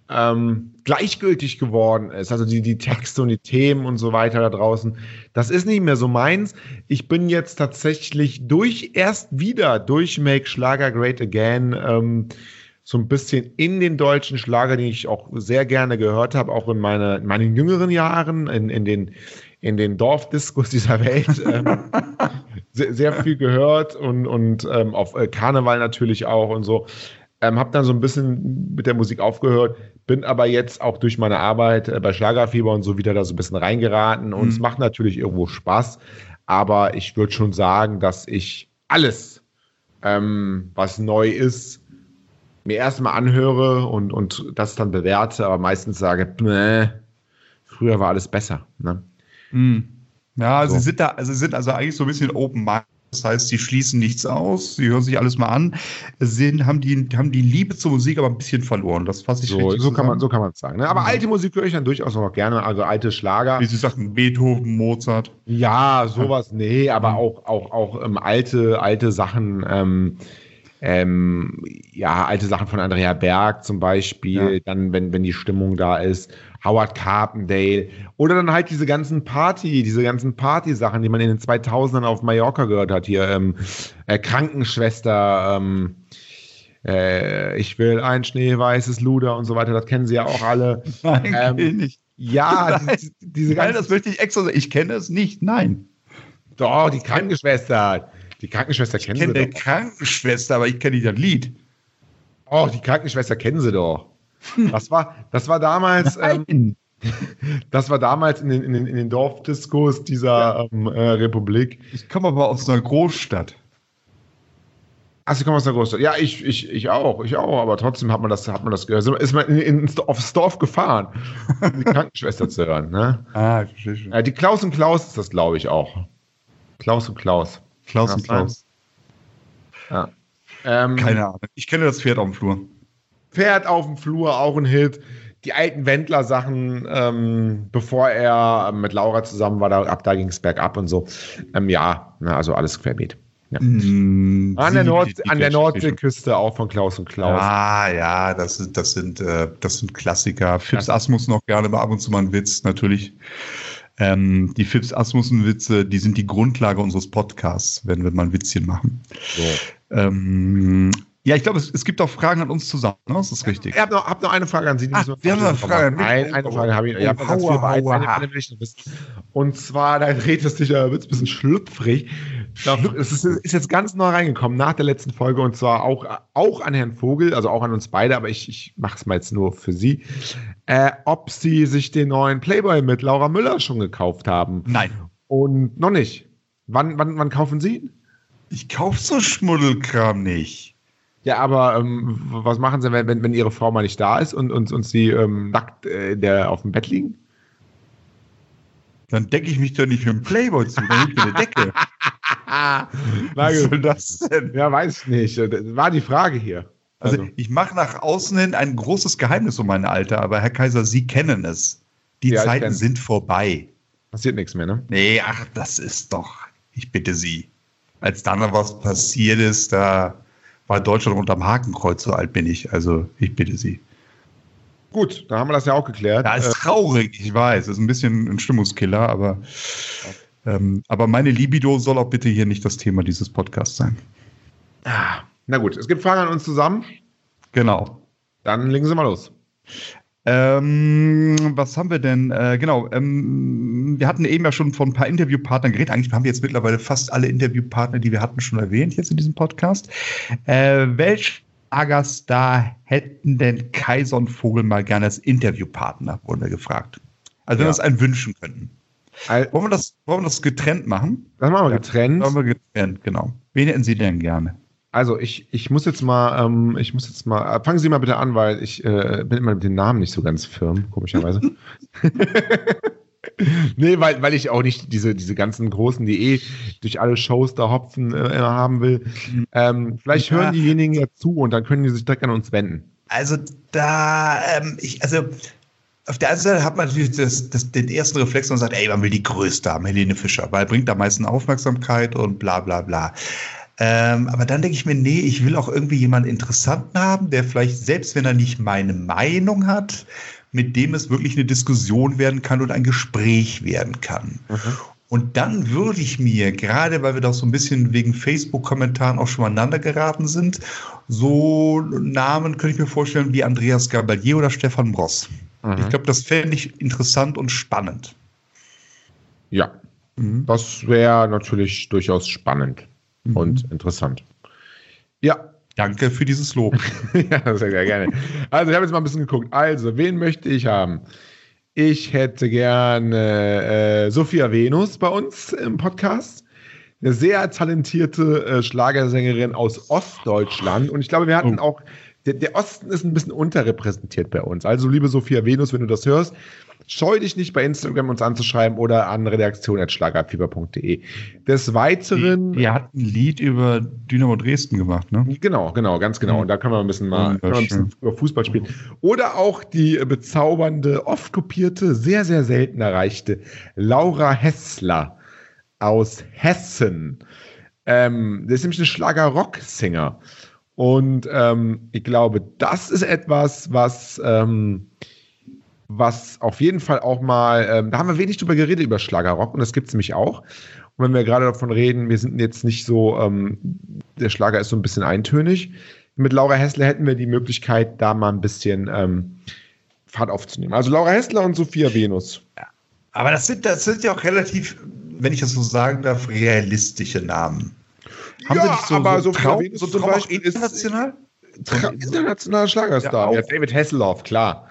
ähm, gleichgültig geworden ist, also die, die Texte und die Themen und so weiter da draußen, das ist nicht mehr so meins. Ich bin jetzt tatsächlich durch, erst wieder durch Make Schlager Great Again, ähm, so ein bisschen in den deutschen Schlager, den ich auch sehr gerne gehört habe, auch in, meine, in meinen jüngeren Jahren, in, in den, in den Dorfdiskos dieser Welt, ähm, <laughs> sehr, sehr, viel gehört und, und ähm, auf äh, Karneval natürlich auch und so. Ähm, habe dann so ein bisschen mit der Musik aufgehört, bin aber jetzt auch durch meine Arbeit äh, bei Schlagerfieber und so wieder da so ein bisschen reingeraten und mhm. es macht natürlich irgendwo Spaß, aber ich würde schon sagen, dass ich alles, ähm, was neu ist, mir erstmal anhöre und, und das dann bewerte, aber meistens sage, nee, früher war alles besser. Ne? Mhm. Ja, also so. sie sind da, also sie sind also eigentlich so ein bisschen open mind das heißt, sie schließen nichts aus, sie hören sich alles mal an, sind, haben, die, haben die Liebe zur Musik aber ein bisschen verloren. Das fasse ich so, richtig so kann man So kann man es sagen. Ne? Aber mhm. alte Musik höre ich dann durchaus noch gerne, also alte Schlager. Wie Sie sagten, Beethoven, Mozart. Ja, sowas, nee, aber mhm. auch, auch, auch ähm, alte, alte Sachen. Ähm, ähm, ja, alte Sachen von Andrea Berg zum Beispiel, ja. dann, wenn, wenn die Stimmung da ist. Howard Carpendale oder dann halt diese ganzen Party, diese ganzen Party-Sachen, die man in den 2000ern auf Mallorca gehört hat, hier ähm, äh, Krankenschwester, ähm, äh, ich will ein schneeweißes Luder und so weiter, das kennen sie ja auch alle. <laughs> Nein, ähm, nicht. Ja, <laughs> nein, diese, diese nein, das möchte ich extra sagen. Ich kenne es nicht, nein. Doch, die Krankenschwester. Die Krankenschwester kennen ich kenn sie doch. Ich kenne die Krankenschwester, aber ich kenne nicht das Lied. Oh, die Krankenschwester kennen sie doch. Das war, das war damals. <laughs> Ähm, <laughs> das war damals in den, in den, in den Dorfdiskos dieser ja. ähm, äh, Republik. Ich komme aber aus einer Großstadt. Ach, Sie kommen aus der Großstadt. Ja, ich, ich, ich auch, ich auch, aber trotzdem hat man das, hat man das gehört. Ist man in, in, aufs Dorf gefahren, um die <laughs> Krankenschwester zu hören. Ne? Ah, ich verstehe schon. Ja, die Klaus und Klaus ist das, glaube ich, auch. Klaus und Klaus. Klaus und Klaus. Ja. Ähm, Keine Ahnung. Ich kenne das Pferd auf dem Flur. Pferd auf dem Flur, auch ein Hit. Die alten Wendler-Sachen, ähm, bevor er ähm, mit Laura zusammen war, da, ab da ging es bergab und so. Ähm, ja, na, also alles querbeet. Ja. Mm, An der, Nord an der Nordseeküste auch von Klaus und Klaus. Ah, ja, das sind, das sind, äh, das sind Klassiker. Fips Asmussen auch gerne mal ab und zu mal ein Witz, natürlich. Ähm, die Fips Asmussen-Witze, die sind die Grundlage unseres Podcasts, wenn wir mal ein Witzchen machen. So. Ähm, ja, ich glaube, es, es gibt auch Fragen an uns zusammen, ne? Das ist richtig. Ich habe noch, hab noch eine Frage an Sie. die Ah, wir haben noch eine Frage an mich. Ein, eine Frage habe ich. Ja, Oh, ganz viel, will ich noch wissen. Und zwar, da dreht es sich, da wird es ein bisschen schlüpfrig. Es ist, ist jetzt ganz neu reingekommen nach der letzten Folge und zwar auch, auch an Herrn Vogel, also auch an uns beide, aber ich, ich mache es mal jetzt nur für Sie. Äh, ob Sie sich den neuen Playboy mit Laura Müller schon gekauft haben. Nein. Und noch nicht. Wann, wann, wann kaufen Sie ihn? Ich kauf so Schmuddelkram nicht. Ja, aber ähm, was machen Sie, wenn, wenn, wenn Ihre Frau mal nicht da ist und, und, und Sie ähm, nackt äh, der, auf dem Bett liegen? Dann decke ich mich doch nicht mit dem Playboy zu, dann ich eine Decke. <laughs> Was soll das denn? Ja, weiß ich nicht. Das war die Frage hier. Also, Also, ich mache nach außen hin ein großes Geheimnis um mein Alter, aber Herr Kaiser, Sie kennen es. Die Ja, Zeiten sind vorbei. passiert nichts mehr, ne? Nee, ach, das ist doch, ich bitte Sie. Als dann noch was passiert ist, da war Deutschland unterm Hakenkreuz, so alt bin ich. Also, ich bitte Sie. Gut, dann haben wir das ja auch geklärt. Ja, ist traurig, ich weiß. Ist ein bisschen ein Stimmungskiller, aber, ähm, aber meine Libido soll auch bitte hier nicht das Thema dieses Podcasts sein. äh, na gut, es gibt Fragen an uns zusammen. Genau. Dann legen Sie mal los. Ähm, was haben wir denn? Äh, genau, ähm, wir hatten eben ja schon von ein paar Interviewpartnern geredet. Eigentlich haben wir jetzt mittlerweile fast alle Interviewpartner, die wir hatten, schon erwähnt jetzt in diesem Podcast. Äh, welch Agastar hätten denn Kaiser und Vogel mal gerne als Interviewpartner, wurden wir gefragt. Also wenn Ja. wir uns einen wünschen könnten. Al- Wollen wir das, wollen wir das getrennt machen? Das machen wir getrennt. Wollen wir getrennt, genau. Wen hätten Sie denn gerne? Also ich, ich muss jetzt mal, ähm, ich muss jetzt mal, äh, fangen Sie mal bitte an, weil ich äh, bin immer mit den Namen nicht so ganz firm, komischerweise. <laughs> nee, weil, weil ich auch nicht diese, diese ganzen großen, die eh durch alle Shows da hopfen, äh, haben will. Ähm, vielleicht Ja. hören diejenigen ja zu und dann können die sich direkt an uns wenden. Also da, ähm, ich, also auf der einen Seite hat man natürlich das, das, den ersten Reflex und sagt, ey, man will die Größte haben, Helene Fischer, weil bringt am meisten Aufmerksamkeit und bla bla bla. Ähm, aber dann denke ich mir, nee, ich will auch irgendwie jemanden Interessanten haben, der vielleicht, selbst wenn er nicht meine Meinung hat, mit dem es wirklich eine Diskussion werden kann und ein Gespräch werden kann. Und dann würde ich mir, gerade weil wir doch so ein bisschen wegen Facebook-Kommentaren auch schon mal aneinander geraten sind, so Namen könnte ich mir vorstellen wie Andreas Gabalier oder Stefan Bross. Mhm. Ich glaube, das fände ich interessant und spannend. Ja, das wäre natürlich durchaus spannend Mhm. und interessant. Ja, Danke für dieses Lob. <laughs> ja, sehr, sehr gerne. Also, ich habe jetzt mal ein bisschen geguckt. Also, wen möchte ich haben? Ich hätte gerne äh, Sophia Venus bei uns im Podcast. Eine sehr talentierte äh, Schlagersängerin aus Ostdeutschland. Und ich glaube, wir hatten Oh. auch, der, der Osten ist ein bisschen unterrepräsentiert bei uns. Also, liebe Sophia Venus, wenn du das hörst, scheu dich nicht bei Instagram uns anzuschreiben oder an redaktion.schlagerfieber.de. Des Weiteren. Die hat ein Lied über Dynamo Dresden gemacht, ne? Genau, genau, ganz genau. Und da können wir ein bisschen mal Ja, wir ein bisschen über Fußball spielen. Oder auch die bezaubernde, oft kopierte, sehr, sehr selten erreichte Laura Hessler aus Hessen. Ähm, das ist nämlich eine Schlager-Rock-Singer. Und ähm, ich glaube, das ist etwas, was, ähm, was auf jeden Fall auch mal, ähm, da haben wir wenig drüber geredet, über Schlagerrock, und das gibt es nämlich auch. Und wenn wir gerade davon reden, wir sind jetzt nicht so, ähm, der Schlager ist so ein bisschen eintönig. Mit Laura Hessler hätten wir die Möglichkeit, da mal ein bisschen ähm, Fahrt aufzunehmen. Also Laura Hessler und Sophia Venus. Aber das sind, das sind ja auch relativ, wenn ich das so sagen darf, realistische Namen. Haben Ja, Sie nicht so, aber so, Sophia Venus so zum Beispiel ist- international? Tra internationaler Schlagerstar. Ja, Ja. David Hasselhoff, klar.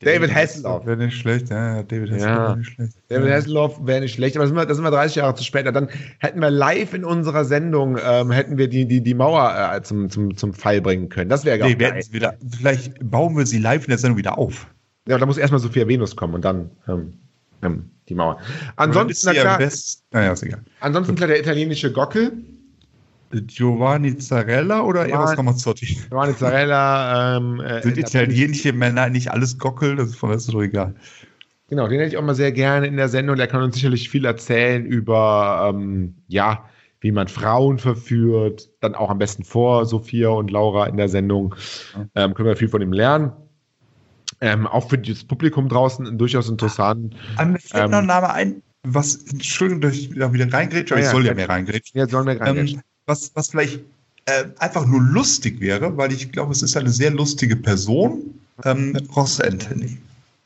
David Hasselhoff. Wäre nicht schlecht, ja, David Hasselhoff Ja. wäre nicht schlecht. David. Hasselhoff wäre nicht schlecht, aber das sind, wir, das sind wir 30 Jahre zu spät. Dann hätten wir live in unserer Sendung, ähm, hätten wir die, die, die Mauer äh, zum, zum, zum Fall bringen können. Das wäre Nee, nee, wir geil. hätten's wieder, vielleicht bauen wir sie live in der Sendung wieder auf. Ja, da muss erstmal Sophia Venus kommen und dann ähm, ähm, die Mauer. Ansonsten, na klar, best- Naja, ist egal. ansonsten klar der italienische Gockel. Giovanni Zarella oder Giovanni- Eros Ramazzotti? Giovanni Zarella. Ähm, äh, Sind italienische Männer nicht alles Gockel? Das ist von das ist doch egal. Genau, den hätte ich auch mal sehr gerne in der Sendung. Der kann uns sicherlich viel erzählen über, ähm, ja, wie man Frauen verführt. Dann auch am besten vor Sophia und Laura in der Sendung. Ähm, können wir viel von ihm lernen. Ähm, auch für das Publikum draußen durchaus interessant. Aber mir fällt Ähm, noch ein Name ein, was, Entschuldigung, dass ich da wieder reingrätsche, aber Ja, ich ja, soll ja ja. mehr reingrätschen. Jetzt sollen wir rein. Ähm, was, was vielleicht äh, einfach nur lustig wäre, weil ich glaube, es ist eine sehr lustige Person, ähm, Ross Anthony.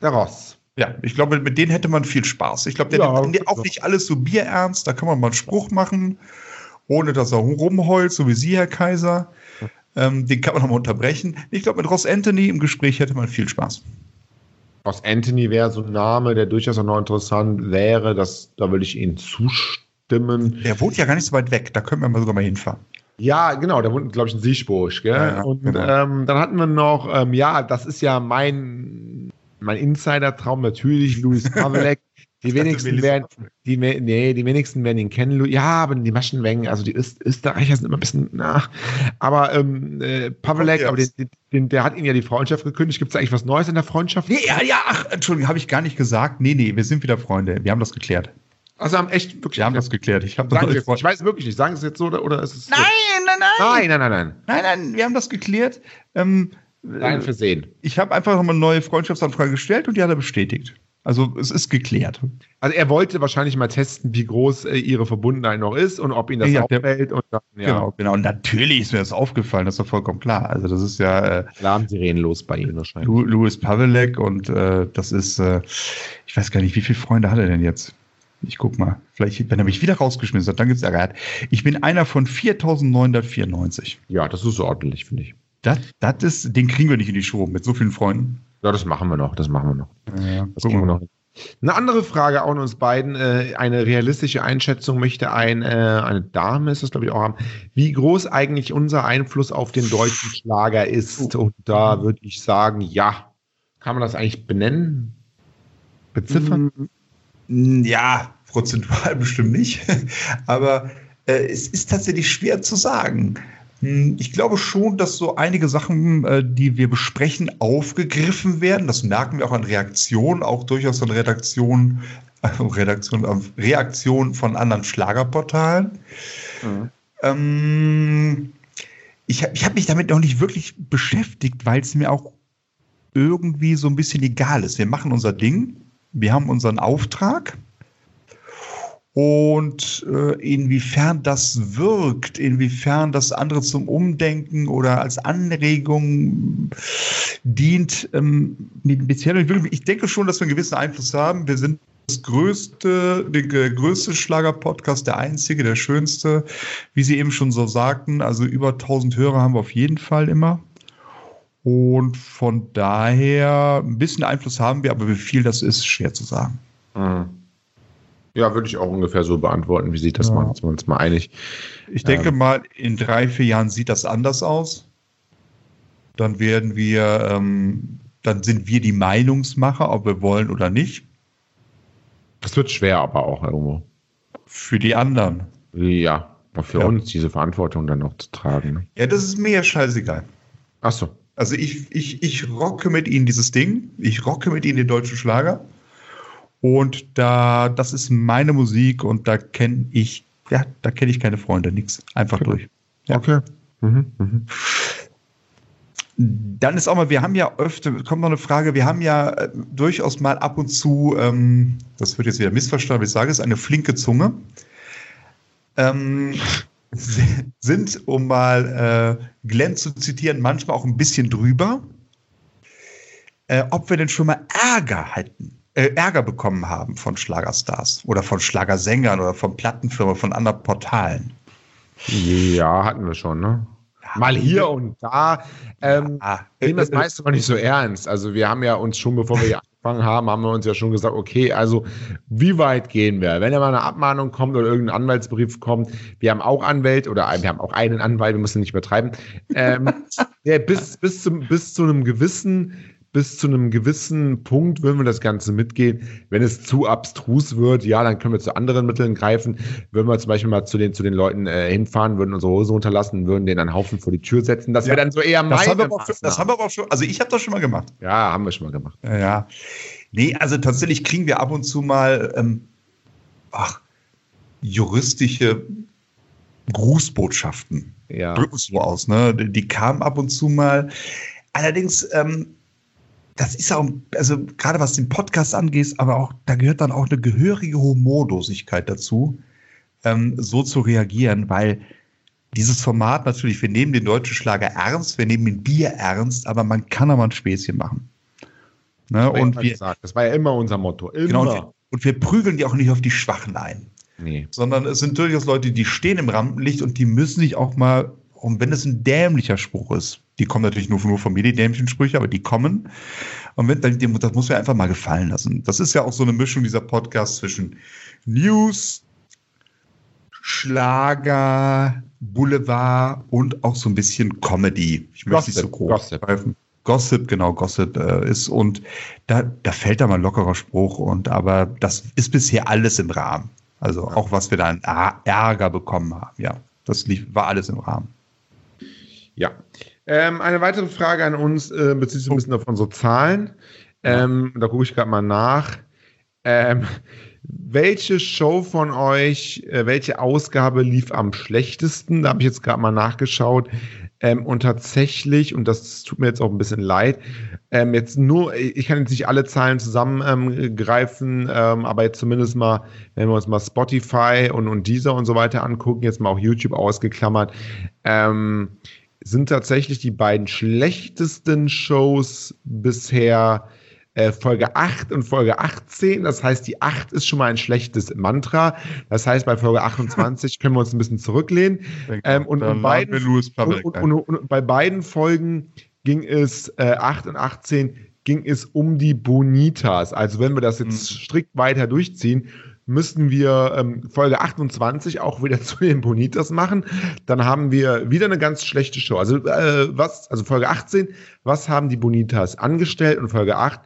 der Ross. Ja, ich glaube, mit denen hätte man viel Spaß. Ich glaube, der Ja, nimmt auch nicht alles so bierernst, da kann man mal einen Spruch machen, ohne dass er rumheult, so wie Sie, Herr Kaiser. Ähm, den kann man nochmal unterbrechen. Ich glaube, mit Ross Anthony im Gespräch hätte man viel Spaß. Ross Anthony wäre so ein Name, der durchaus auch noch interessant wäre. Das, da würde ich Ihnen zustimmen. Der wohnt ja gar nicht so weit weg, da können wir mal sogar mal hinfahren. Ja, genau, da wohnt, glaube ich, in Siechburg. Gell? Ja, ja, und genau. ähm, dann hatten wir noch, ähm, ja, das ist ja mein, mein Insider-Traum, natürlich Louis Pavelek. <laughs> Die wenigsten werden, die, nee, die wenigsten werden ihn kennen. Ja, aber die Maschenwängen, also die Öst Österreicher sind immer ein bisschen nach. Aber ähm, äh, Pavelek, aber den, den, der hat ihn ja die Freundschaft gekündigt. Gibt es eigentlich was Neues in der Freundschaft? Nee, ja, ja, ach, Entschuldigung, habe ich gar nicht gesagt. Nee, nee, wir sind wieder Freunde. Wir haben das geklärt. Also haben echt wirklich. Wir haben das geklärt. Ich habe Sagen das <laughs> jetzt, ich weiß wirklich nicht. Sagen Sie es jetzt so oder, oder ist es. Nein, nein, nein. Nein, nein, nein, nein. Nein, nein, wir haben das geklärt. Ähm, Nein, Versehen. ich habe einfach nochmal eine neue Freundschaftsanfrage gestellt und die hat er bestätigt. Also es ist geklärt. Also er wollte wahrscheinlich mal testen, wie groß äh, ihre Verbundenheit noch ist und ob ihn das Ja, der- auffällt. Und dann, ja, Genau, genau. Und natürlich ist mir das aufgefallen, das ist doch vollkommen klar. Also das ist ja äh, Alarmsirenen los bei ihm wahrscheinlich. Louis Pavelek und äh, das ist, äh, ich weiß gar nicht, wie viele Freunde hat er denn jetzt? Ich guck mal. Vielleicht, wenn er mich wieder rausgeschmissen hat, dann gibt's Ärger. Er Ich bin einer von 4994. Ja, das ist so ordentlich, finde ich. Das, das ist, den kriegen wir nicht in die Show mit so vielen Freunden. Ja, das machen wir noch, das machen wir noch. Ja, Das kriegen wir noch. Eine andere Frage auch an uns beiden, äh, eine realistische Einschätzung möchte ein, äh, eine Dame, ist das glaube ich auch haben, wie groß eigentlich unser Einfluss auf den deutschen Schlager ist. Und da würde ich sagen, ja. Kann man das eigentlich benennen? Beziffern? Ja, prozentual <laughs> bestimmt nicht. Aber äh, es ist tatsächlich schwer zu sagen. Ich glaube schon, dass so einige Sachen, äh, die wir besprechen, aufgegriffen werden. Das merken wir auch an Reaktionen, auch durchaus an Redaktionen, äh, Redaktion, äh, Reaktionen von anderen Schlagerportalen. Ähm, ich habe ich hab mich damit noch nicht wirklich beschäftigt, weil es mir auch irgendwie so ein bisschen egal ist. Wir machen unser Ding, wir haben unseren Auftrag und äh, inwiefern das wirkt, inwiefern das andere zum Umdenken oder als Anregung dient, ähm, ich denke schon, dass wir einen gewissen Einfluss haben. Wir sind das größte, der größte Schlager-Podcast, der einzige, der schönste, wie Sie eben schon so sagten. Also über 1000 Hörer haben wir auf jeden Fall immer. Und von daher ein bisschen Einfluss haben wir, aber wie viel das ist, schwer zu sagen. Mhm. Ja, würde ich auch ungefähr so beantworten. Wie sieht das Ja. mal? Sind wir uns mal einig? Ich denke Ähm. mal, in drei, vier Jahren sieht das anders aus. Dann werden wir, ähm, dann sind wir die Meinungsmacher, ob wir wollen oder nicht. Das wird schwer, aber auch irgendwo. Für die anderen. Ja, auch für Ja. uns diese Verantwortung dann noch zu tragen. Ne? Ja, das ist mir ja scheißegal. Ach so. Also ich, ich, ich rocke mit ihnen dieses Ding. Ich rocke mit ihnen den deutschen Schlager. Und da, das ist meine Musik und da kenne ich, ja, da kenne ich keine Freunde, nix. Einfach durch. Ja. Okay. Mhm, mhm. Dann ist auch mal, wir haben ja öfter, kommt noch eine Frage, wir haben ja äh, durchaus mal ab und zu, ähm, das wird jetzt wieder missverstanden, aber ich sage es, eine flinke Zunge. Ähm, <laughs> sind, um mal äh, Glenn zu zitieren, manchmal auch ein bisschen drüber. Äh, ob wir denn schon mal Ärger hatten, äh, Ärger bekommen haben von Schlagerstars oder von Schlagersängern oder von Plattenfirmen, von anderen Portalen. Ja, hatten wir schon, ne? mal hier und da. Ähm, ja. Nehmen das meiste mal nicht so ernst. Also wir haben ja uns schon, bevor wir hier <laughs> angefangen haben, haben wir uns ja schon gesagt, okay, also wie weit gehen wir? Wenn da mal eine Abmahnung kommt oder irgendein Anwaltsbrief kommt, wir haben auch Anwälte oder wir haben auch einen Anwalt, wir müssen nicht übertreiben, ähm, <laughs> der bis, bis, zum, bis zu einem gewissen bis zu einem gewissen Punkt würden wir das Ganze mitgehen. Wenn es zu abstrus wird, ja, dann können wir zu anderen Mitteln greifen. Würden wir zum Beispiel mal zu den, zu den Leuten äh, hinfahren, würden unsere Hose unterlassen, würden den einen Haufen vor die Tür setzen. Das ja. wäre dann so eher das haben, wir auch, das haben wir aber auch schon, also ich habe das schon mal gemacht. Ja, haben wir schon mal gemacht. Ja, ja. Nee, also tatsächlich kriegen wir ab und zu mal, ähm, ach, juristische Grußbotschaften. Ja. Drücken so aus, ne? Die, die kamen ab und zu mal. Allerdings, ähm, das ist auch, also gerade was den Podcast angeht, aber auch, da gehört dann auch eine gehörige Humorlosigkeit dazu, ähm, so zu reagieren, weil dieses Format natürlich, wir nehmen den deutschen Schlager ernst, wir nehmen den Bier ernst, aber man kann aber ein Späßchen machen. Ne? Und wir, gesagt. das war ja immer unser Motto. Immer. Genau, und wir, und wir prügeln die auch nicht auf die Schwachen ein. Nee. Sondern es sind durchaus Leute, die stehen im Rampenlicht und die müssen sich auch mal, und wenn es ein dämlicher Spruch ist, die kommen natürlich nur, nur von mir, die dämlichen Sprüche, aber die kommen. Und wenn, das muss mir einfach mal gefallen lassen. Das ist ja auch so eine Mischung dieser Podcast zwischen News, Schlager, Boulevard und auch so ein bisschen Comedy. Ich möchte nicht so groß Gossip. Greifen. Gossip, genau, Gossip äh, ist und da, da fällt da mal ein lockerer Spruch und aber das ist bisher alles im Rahmen. Also auch was wir da an Ärger bekommen haben, ja, das lief, war alles im Rahmen. Ja, ähm, eine weitere Frage an uns äh, bezieht sich ein bisschen auf unsere Zahlen. Ähm, da gucke ich gerade mal nach. Ähm, welche Show von euch, äh, welche Ausgabe lief am schlechtesten? Da habe ich jetzt gerade mal nachgeschaut. Ähm, und tatsächlich, und das tut mir jetzt auch ein bisschen leid, ähm, jetzt nur, ich kann jetzt nicht alle Zahlen zusammengreifen, ähm, aber jetzt zumindest mal, wenn wir uns mal Spotify und, und Deezer und so weiter angucken, jetzt mal auch YouTube ausgeklammert, ähm, sind tatsächlich die beiden schlechtesten Shows bisher äh, Folge 8 und Folge 18. Das heißt, die 8 ist schon mal ein schlechtes Mantra. Das heißt, bei Folge 28 <laughs> können wir uns ein bisschen zurücklehnen. Ähm, und, und, beiden, und, und, bei beiden Folgen ging es äh, 8 und 18 ging es um die Bonitas. Also wenn wir das jetzt mhm. strikt weiter durchziehen, müssten wir ähm, Folge 28 auch wieder <laughs> zu den Bonitas machen. Dann haben wir wieder eine ganz schlechte Show. Also äh, was, also Folge 18, was haben die Bonitas angestellt? Und Folge 8,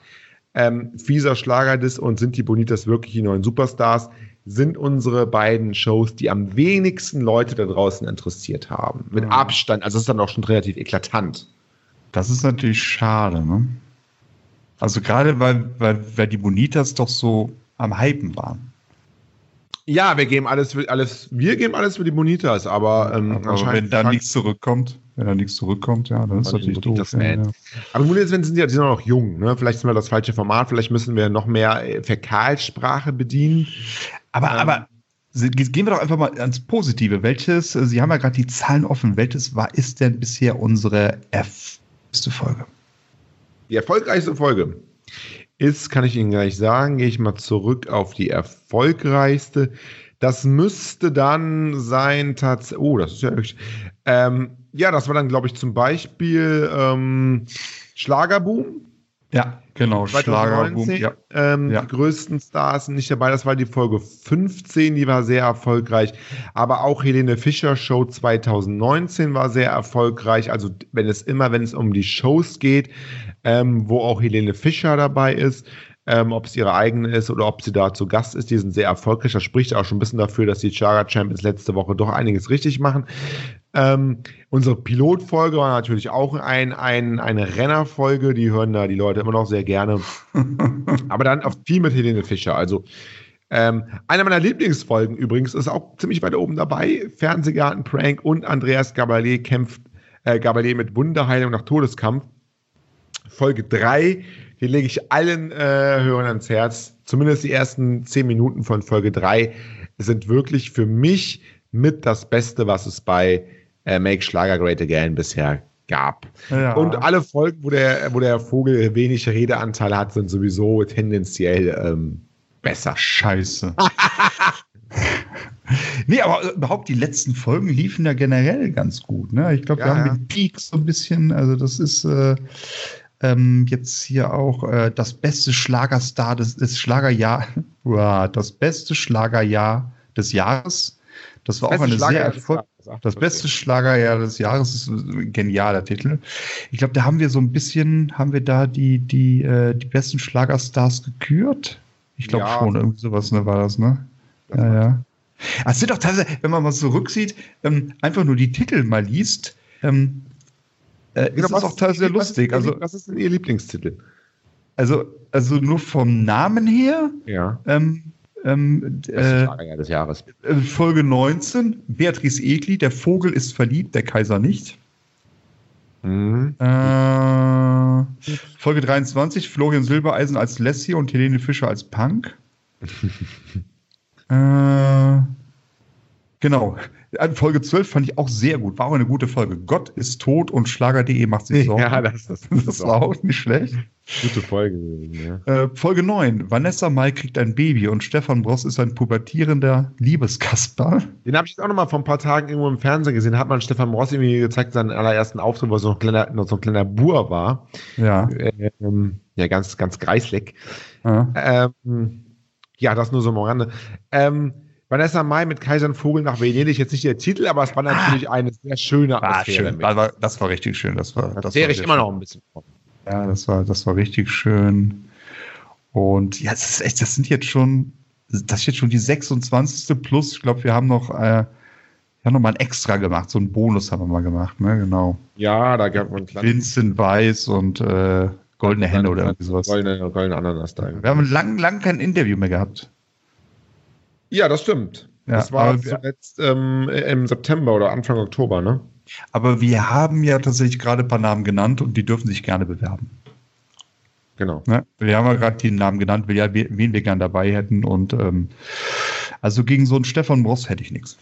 ähm, fieser Schlagerdiss und sind die Bonitas wirklich die neuen Superstars? Sind unsere beiden Shows, die am wenigsten Leute da draußen interessiert haben. Mit mhm. Abstand, also das ist dann auch schon relativ eklatant. Das ist natürlich schade, ne? Also gerade weil, weil, weil die Bonitas doch so am Hypen waren. Ja, wir geben alles für alles, wir geben alles für die Bonitas, aber, ähm, aber wenn da nichts zurückkommt, wenn da nichts zurückkommt, ja, dann ist das natürlich doof. Ja, ja. Aber Bonitas sind ja, die sind noch jung, ne? Vielleicht sind wir das falsche Format, vielleicht müssen wir noch mehr äh, Fäkalsprache bedienen. Aber, ähm, aber gehen wir doch einfach mal ans Positive. Welches, äh, Sie haben ja gerade die Zahlen offen, welches war, ist denn bisher unsere erste Folge? Die erfolgreichste Folge ist, kann ich Ihnen gleich sagen, gehe ich mal zurück auf die erfolgreichste. Das müsste dann sein, tatsächlich, oh, das ist ja wirklich, ähm, ja, das war dann, glaube ich, zum Beispiel ähm, Schlagerboom. Ja, genau, Schlagerboom. Ja. Ähm, ja. Die größten Stars sind nicht dabei. Das war die Folge 15, die war sehr erfolgreich. Aber auch Helene Fischer Show 2019 war sehr erfolgreich. Also wenn es immer, wenn es um die Shows geht, ähm, wo auch Helene Fischer dabei ist. Ähm, ob es ihre eigene ist oder ob sie da zu Gast ist. Die sind sehr erfolgreich. Das spricht auch schon ein bisschen dafür, dass die Chaga Champions letzte Woche doch einiges richtig machen. Ähm, unsere Pilotfolge war natürlich auch ein, ein, eine Rennerfolge. Die hören da die Leute immer noch sehr gerne. <laughs> Aber dann auch viel mit Helene Fischer. Also ähm, eine meiner Lieblingsfolgen übrigens ist auch ziemlich weit oben dabei. Fernsehgarten Prank und Andreas Gabalier kämpft äh, Gabalier mit Wunderheilung nach Todeskampf. Folge 3. Die lege ich allen äh, Hörern ans Herz. Zumindest die ersten 10 Minuten von Folge 3 sind wirklich für mich mit das Beste, was es bei äh, Make Schlager Great Again bisher gab. Ja. Und alle Folgen, wo der, wo der Vogel wenig Redeanteil hat, sind sowieso tendenziell ähm, besser. Scheiße. <laughs> Nee, aber überhaupt die letzten Folgen liefen ja generell ganz gut. Ne? Ich glaube, Ja, wir haben ja. den Peak so ein bisschen, also das ist äh, ähm, jetzt hier auch äh, das beste Schlagerstar des, des Schlagerjahr, <laughs> das beste Schlagerjahr des Jahres. Das war auch eine sehr erfolgreiche. Das beste Schlagerjahr des Jahres ist ein genialer Titel. Ich glaube, da haben wir so ein bisschen, haben wir da die, die, äh, die besten Schlagerstars gekürt? Ich glaube Ja. schon, irgendwie sowas ne, war das, ne? Das Ja, ja. Ah, Es sind doch teilweise, wenn man mal zurücksieht, ähm, einfach nur die Titel mal liest, ähm, äh, ist es auch teilweise sehr lustig. Also, was ist denn Ihr Lieblingstitel? also, also nur vom Namen her, Ja. ähm, ähm, äh, des Jahres. äh, Folge 19, Beatrice Egli, der Vogel ist verliebt, der Kaiser nicht. Mhm. Äh, Folge 23, Florian Silbereisen als Lassie und Helene Fischer als Punk. <laughs> äh, genau. Folge 12 fand ich auch sehr gut. War auch eine gute Folge. Gott ist tot und Schlager.de macht sich <laughs> Sorgen. Ja, das, das, <laughs> das war auch nicht schlecht. gute Folge. gewesen, Ja. Äh, Folge 9. Vanessa Mai kriegt ein Baby und Stefan Bross ist ein pubertierender Liebeskasper. Den habe ich jetzt auch noch mal vor ein paar Tagen irgendwo im Fernsehen gesehen. Da hat man Stefan Ross irgendwie gezeigt, seinen allerersten Auftritt, wo er so ein kleiner, noch so ein kleiner Bur war. Ja. Ähm, ja, ganz, ganz greisleck. ja. Ähm, ja, das nur so am Rande. Ähm, Vanessa Mai mit Kaisern Vogel nach Venedig, jetzt nicht der Titel, aber es war natürlich eine sehr schöne Atmosphäre. schön. War, das war richtig schön. Das war, Das, wäre ich immer schön. noch ein bisschen. Ja, das war, das war richtig schön. Und ja, das ist echt, das sind jetzt schon, das ist jetzt schon die 26. plus. Ich glaube, wir haben noch, äh, wir haben noch mal ein Extra gemacht, so einen Bonus haben wir mal gemacht, ne? Genau. Ja, da gab man kleine Vincent Weiß und äh, Goldene Hände oder irgendwie sowas. goldene, goldene Ananas da. Wir haben lang, lang kein Interview mehr gehabt. Ja, das stimmt. Ja, das war zuletzt ähm, im September oder Anfang Oktober, ne? Aber wir haben ja tatsächlich gerade ein paar Namen genannt und die dürfen sich gerne bewerben. Genau. Ne? Wir haben ja gerade die Namen genannt, wen wir gern dabei hätten. Und ähm, also gegen so einen Stefan Bross hätte ich nichts.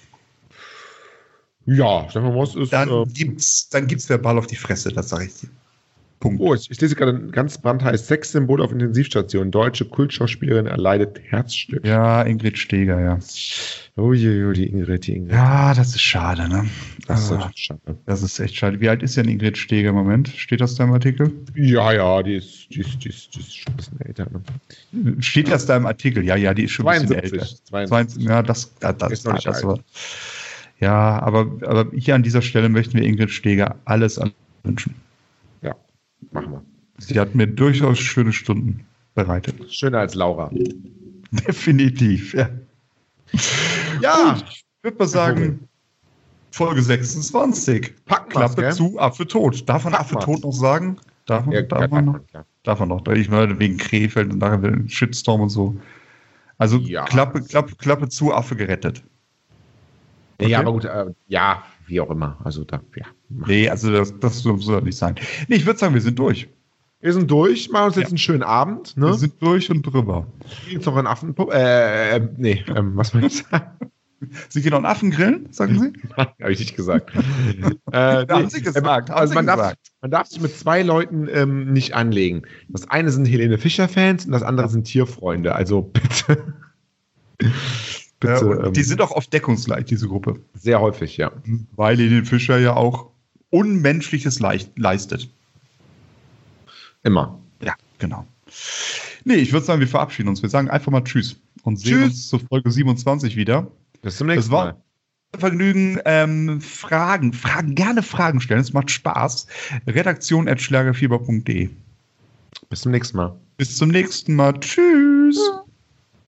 Ja, Stefan Moss ist. Dann äh, gibt's, dann gibt's verbal auf die Fresse, das sage ich dir. Punkt. oh, ich, ich lese gerade ein ganz brandheiß Sexsymbol auf Intensivstation. Deutsche Kultschauspielerin erleidet Herzstück. Ja, Ingrid Steger, ja. Oh je, oh, die Ingrid, die Ingrid. Ja, das ist schade, ne? Das ist Ah, natürlich schade. das ist echt schade. Wie alt ist denn Ingrid Steger im Moment? Steht das da im Artikel? Ja, ja, die ist, die ist, die ist, die ist schon ein bisschen älter. Ne? Steht das da im Artikel? Ja, ja, die ist schon ein bisschen 72, älter. 72. Ja, das, das, das, Ist noch nicht das alt. war, Ja, aber, aber hier an dieser Stelle möchten wir Ingrid Steger alles wünschen. Ja. Sie hat mir durchaus schöne Stunden bereitet. Schöner als Laura. <laughs> Definitiv, ja. Ja, ich würde mal sagen, Folge 26. Packen wir's, Klappe gell? zu, Affe tot. Darf man Packen Affe wir's. tot noch sagen? Darf man, ja, darf ja, man noch? Darf man noch. Ich meine, wegen Krefeld und nachher ein Shitstorm und so. Also Ja. Klappe, Klappe, Klappe zu, Affe gerettet. Ja, Okay. aber gut, äh, ja, wie auch immer. Also da, ja. Nee, also das, das soll nicht sein. Nee, ich würde sagen, wir sind durch. Wir sind durch, machen uns jetzt Ja. einen schönen Abend. Ne? Wir sind durch und drüber. jetzt noch einen Affenpupp. Äh, äh, nee, ähm, was soll ich sagen? <laughs> Sie gehen noch einen Affen grillen, sagen Sie? <laughs> Habe ich nicht gesagt. äh, Haben Sie gesagt, haben also Sie man, darf, gesagt. man darf sich mit zwei Leuten ähm, nicht anlegen. Das eine sind Helene Fischer-Fans und das andere sind Tierfreunde. Also bitte. Bitte Ja, und ähm, die sind auch oft deckungsgleich, diese Gruppe. sehr häufig, ja. Weil den Fischer ja auch Unmenschliches leicht, leistet. Immer. Ja, genau. Nee, ich würde sagen, wir verabschieden uns. Wir sagen einfach mal Tschüss und sehen Tschüss. uns zur Folge 27 wieder. Bis zum Das nächsten war Mal. ein Vergnügen. Ähm, Fragen, Fragen, gerne Fragen stellen. Es macht Spaß. Redaktion.schlagerfieber.de. Bis zum nächsten Mal. Bis zum nächsten Mal. Tschüss.